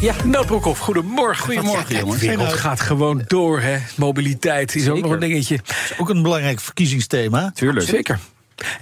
Ja, Broekhoff, goedemorgen. Goedemorgen, jongens. De wereld gaat gewoon door, hè. Mobiliteit is ook nog een dingetje. Ook een belangrijk verkiezingsthema. Tuurlijk. Zeker.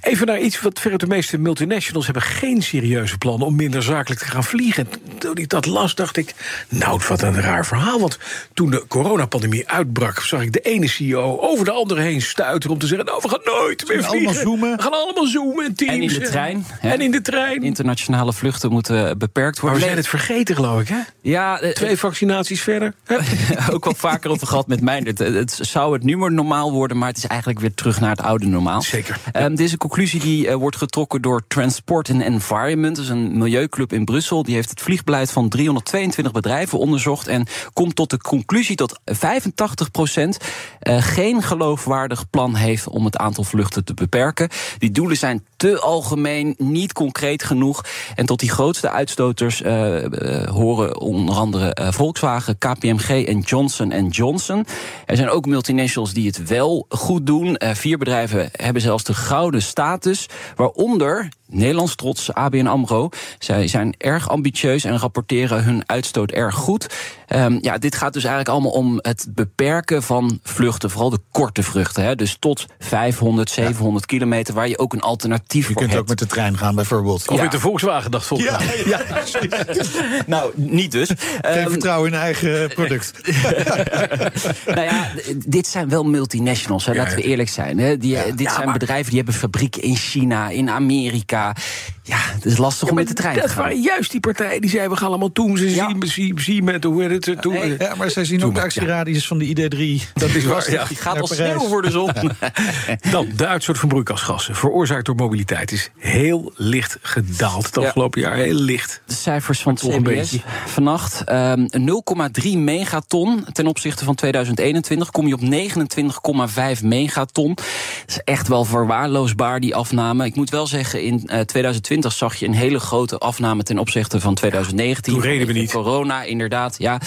Even naar iets wat verder de meeste multinationals hebben geen serieuze plannen om minder zakelijk te gaan vliegen. Toen ik dat las, dacht ik, nou, wat een raar verhaal. Want toen de coronapandemie uitbrak, zag ik de ene CEO over de andere heen stuiteren om te zeggen: Nou, we gaan nooit meer gaan vliegen. allemaal zoomen. We gaan allemaal zoomen en teams. En in de trein. hè. En in de trein. Internationale vluchten moeten beperkt maar worden. we zijn het vergeten, geloof ik, hè? Ja, eh, Twee vaccinaties verder. Ook wel vaker over gehad met mij. Het, het zou het nu maar normaal worden, maar het is eigenlijk weer terug naar het oude normaal. Zeker. Ehm, dit is een conclusie die eh, wordt getrokken door Transport and Environment. Dat is een milieuclub in Brussel. Die heeft het vliegbeleid van 322 bedrijven onderzocht. En komt tot de conclusie dat 85% geen geloofwaardig plan heeft om het aantal vluchten te beperken. Die doelen zijn te algemeen, niet concreet genoeg. En tot die grootste uitstoters eh, eh, horen onder andere eh, Volkswagen, KPMG en Johnson Johnson. Er zijn ook multinationals die het wel goed doen. Eh, vier bedrijven hebben zelfs de gouden status, waaronder Nederlands trots, ABN AMRO. Zij zijn erg ambitieus en rapporteren hun uitstoot erg goed. Ehm, ja, dit gaat dus eigenlijk allemaal om het beperken van vluchten. Vooral de korte vluchten. Hè, dus tot 500, 700 kilometer, waar je ook een alternatief Je voor kunt hebt. ook met de trein gaan, bijvoorbeeld. Of Ja. met de Volkswagen, dacht Volkswagen. ja. Nou, niet dus. Geen Ehm, vertrouwen in eigen product. nou ja, dit zijn wel multinationals, hè, Ja, laten we eerlijk zijn. Hè. Die, dit Ja, zijn maar- bedrijven die hebben fabrieken in China, in Amerika. Ja, het is lastig om met de trein te Dat gaan. waren juist die partijen die zeiden: we gaan allemaal toen ze Ja. zien, zien, zien met hoe het. Toen, Nee. Ja, maar zij zien ook de actieradius van de ID3. Dat is waar. Ja. Die gaat al sneeuw voor de zon. Dan, de uitstoot van broeikasgassen, veroorzaakt door mobiliteit, is heel licht gedaald het Ja. afgelopen jaar. Heel licht. De cijfers van het CBS vannacht. ehm, 0,3 megaton ten opzichte van 2021. Kom je op 29,5 megaton. Dat is echt wel verwaarloosbaar, die afname. Ik moet wel zeggen, in eh, 2020 zag je een hele grote afname ten opzichte van 2019. toen reden we niet. Corona, inderdaad, ja.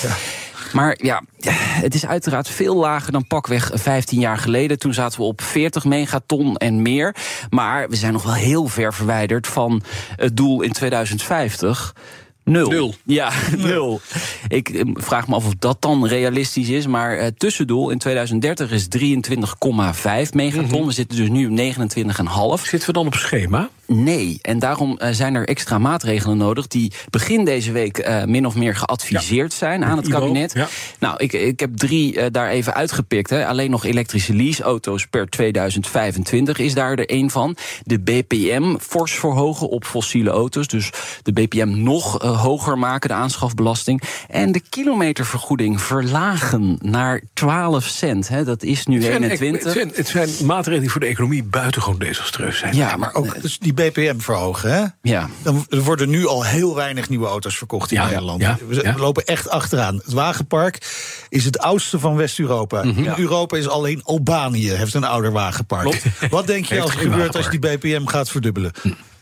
Maar ja, het is uiteraard veel lager dan pakweg 15 jaar geleden. Toen zaten we op 40 megaton en meer. Maar we zijn nog wel heel ver verwijderd van het doel in 2050. Nul. Nul. Ja, nul. Ik eh, vraag me af of dat dan realistisch is. Maar het tussendoel in 2030 is 23,5 megaton. We zitten dus nu op 29,5. Zitten we dan op schema? Nee, en daarom eh, zijn er extra maatregelen nodig... die begin deze week eh, min of meer geadviseerd zijn aan het kabinet. ja. Nou, ik, ik heb drie eh, daar even uitgepikt. Hè. Alleen nog elektrische leaseauto's per 2025 is daar er één van. De BPM fors verhogen op fossiele auto's. Dus de BPM nog eh, hoger maken, de aanschafbelasting. En de kilometervergoeding verlagen naar 12 cent. Hè. Dat is nu Het zijn, 21. het, zijn, het zijn maatregelen die voor de economie buitengewoon desastreus zijn. Ja, Maar ook dus die BPM verhogen, hè? Ja. Dan er worden nu al heel weinig nieuwe auto's verkocht in Ja, Nederland. ja, we, ja. we lopen echt achteraan. Het wagenpark is het oudste van West-Europa. Mhm. In Europa is alleen Albanië heeft een ouder wagenpark. Wat denk je als er geen gebeurt als die. BPM gaat verdubbelen?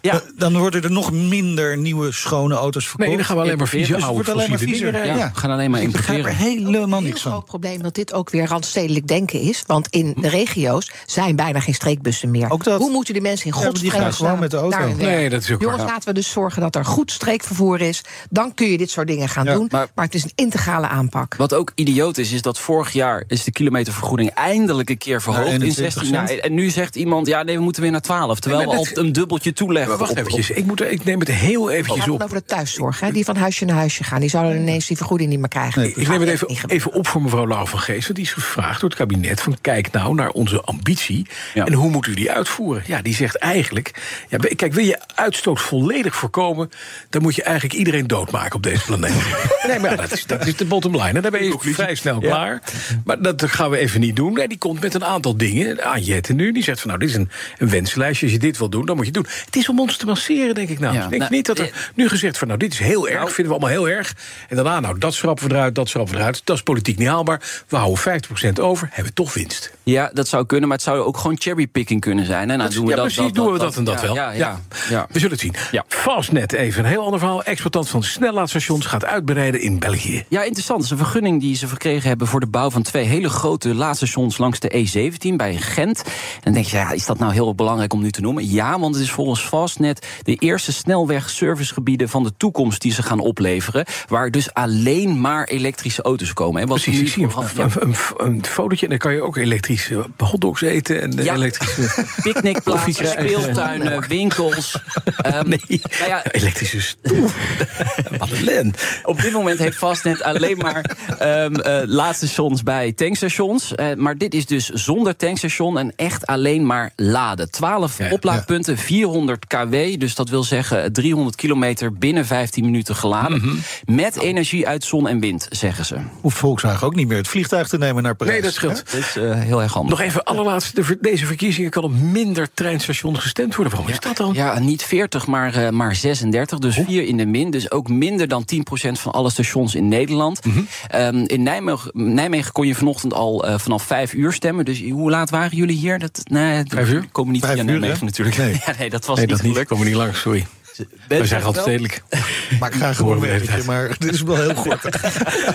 Ja. Eh, Dan worden er nog minder nieuwe schone auto's verkocht. Nee, dan gaan we alleen maar vieze Dus het oude alleen maar fossiele dingen viezer. Ja, we gaan alleen maar Ik begrijp er importeren. helemaal Een niks heel van. groot probleem dat dit ook weer randstedelijk denken is. Want in de regio's zijn bijna geen streekbussen meer. Ook dat. Hoe moeten die mensen in Ja, maar die godsvredesnaam gaan gewoon met de auto. Nee, dat is ook Jongens, waar. laten we dus zorgen dat er goed streekvervoer is. Dan kun je dit soort dingen gaan Ja, doen. Maar, maar- het is een integrale aanpak. Wat ook idioot is, is dat vorig jaar is de kilometervergoeding eindelijk een keer verhoogd in 21 16 jaar. En nu zegt iemand, ja nee, we moeten weer naar 12. Terwijl Nee, we al een dubbeltje toeleggen. Maar wacht eventjes, ik, moet, er- ik neem het heel Het eventjes gaat op. over de thuiszorg, hè, die van huisje naar huisje gaan. Die zouden ineens die vergoeding niet meer krijgen. Nee, Ik neem het even, even op voor mevrouw Lau van Geest. Want die is gevraagd door het kabinet: van kijk nou naar onze ambitie. Ja. En hoe moet u die uitvoeren? Ja, die zegt eigenlijk: ja, kijk, wil je uitstoot volledig voorkomen. dan moet je eigenlijk iedereen doodmaken op deze planeet. nee, maar ja, dat, is, dat is de bottom line. En dan ben je vrij snel klaar. Maar dat gaan we even niet doen. Nee, die komt met een aantal dingen aan Jette nu. Die zegt van nou, dit is een, een wenslijstje. Als je dit wil doen, dan moet je het doen. Het is allemaal ons te masseren, denk ik nou. Ja, ik denk nou, niet dat er nu gezegd van, nou, dit is heel erg, vinden we allemaal heel erg. En daarna, nou, dat schrappen we eruit, dat schrappen we eruit. Dat is politiek niet haalbaar. We houden 50% over, hebben toch winst. Ja, dat zou kunnen, maar het zou ook gewoon cherrypicking kunnen zijn. En nou, doen we ja, dat, precies, dat, doen we dat en dat ja, wel. Ja. We zullen het zien. Ja. Fastnet, even een heel ander verhaal. Exploitant van snellaadstations gaat uitbreiden in België. Ja, interessant. Dat is een vergunning die ze verkregen hebben voor de bouw van twee hele grote laadstations langs de E17 bij Gent. En dan denk je, ja, is dat nou heel belangrijk om nu te noemen? Ja, want het is volgens Fastnet de eerste snelweg-servicegebieden van de toekomst die ze gaan opleveren. Waar dus alleen maar elektrische auto's komen. En wat Precies, ik zie een, een, een, een fotootje en dan kan je ook elektrische hotdogs eten en Ja. elektrische... picknickplaatsen, speeltuinen, winkels. Ehm, Nee, nou ja, elektrische stoel. Madeleine. Op dit moment heeft Fastnet alleen maar ehm eh, laadstations bij tankstations. Eh, maar dit is dus zonder tankstation en echt alleen maar laden. 12 Ja, oplaadpunten, 400 kW. Dus dat wil zeggen 300 kilometer binnen 15 minuten geladen. Mhm. Met energie uit zon en wind, zeggen ze. Hoeft Volkswagen ook niet meer het vliegtuig te nemen naar Parijs. Nee, dat scheelt. Dat is eh, heel erg handig. Nog even allerlaatste. De deze verkiezingen kan op minder treinstations gestemd worden. Waarom is dat dan? Ja, niet 40, maar, eh, maar 36. Dus vier in de min. Dus ook minder dan 10% van alle stations in Nederland. Mhm. Ehm, in Nijmegen, Nijmegen kon je vanochtend al eh, vanaf 5 uur stemmen. Dus hoe laat waren jullie hier? Dat, nee, Vijf uur? Komen niet via uur, Nijmegen hè? natuurlijk. Nee. Ja, nee, dat was Nee, niet dat niet. Komen we niet langs, sorry. Ben- We zijn altijd stedelijk. Maak graag gewoon een Horen we de hele weggetje, maar dit is wel heel goed.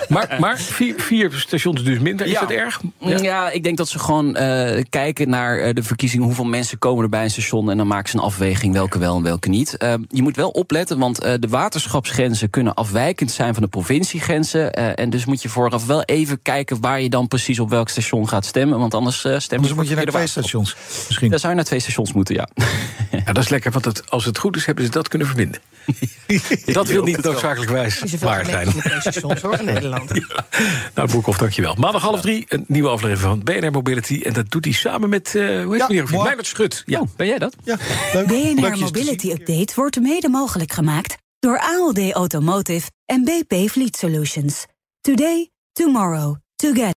Maar, maar vier, vier stations dus minder. Is Ja. dat erg? Ja. ik denk dat ze gewoon eh, kijken naar eh, de verkiezingen. Hoeveel mensen komen er bij een station. En dan maken ze een afweging welke wel en welke niet. Eh, je moet wel opletten, want eh, de waterschapsgrenzen kunnen afwijkend zijn van de provinciegrenzen. Eh, en dus moet je vooraf wel even kijken waar je dan precies op welk station gaat stemmen. Want anders uh, stemmen Dus moet je naar twee stations misschien. Dan zou je naar twee stations moeten, ja. Ja, dat is lekker, want het, als het goed is, hebben ze dat kunnen verbinden. dat wil niet er veel waar zijn. stations hoor in Nederland. Nou, Broekhoff, dankjewel. Maandag half drie, een nieuwe aflevering van BNR Mobility. En dat doet hij samen met, uh, hoe heet Ja, moi. Meijnerd Schut. Ja. Oh, ben jij dat? Ja, leuk. BNR Mobility. Update wordt mede mogelijk gemaakt door ALD Automotive en BP Fleet Solutions. Today, tomorrow, together.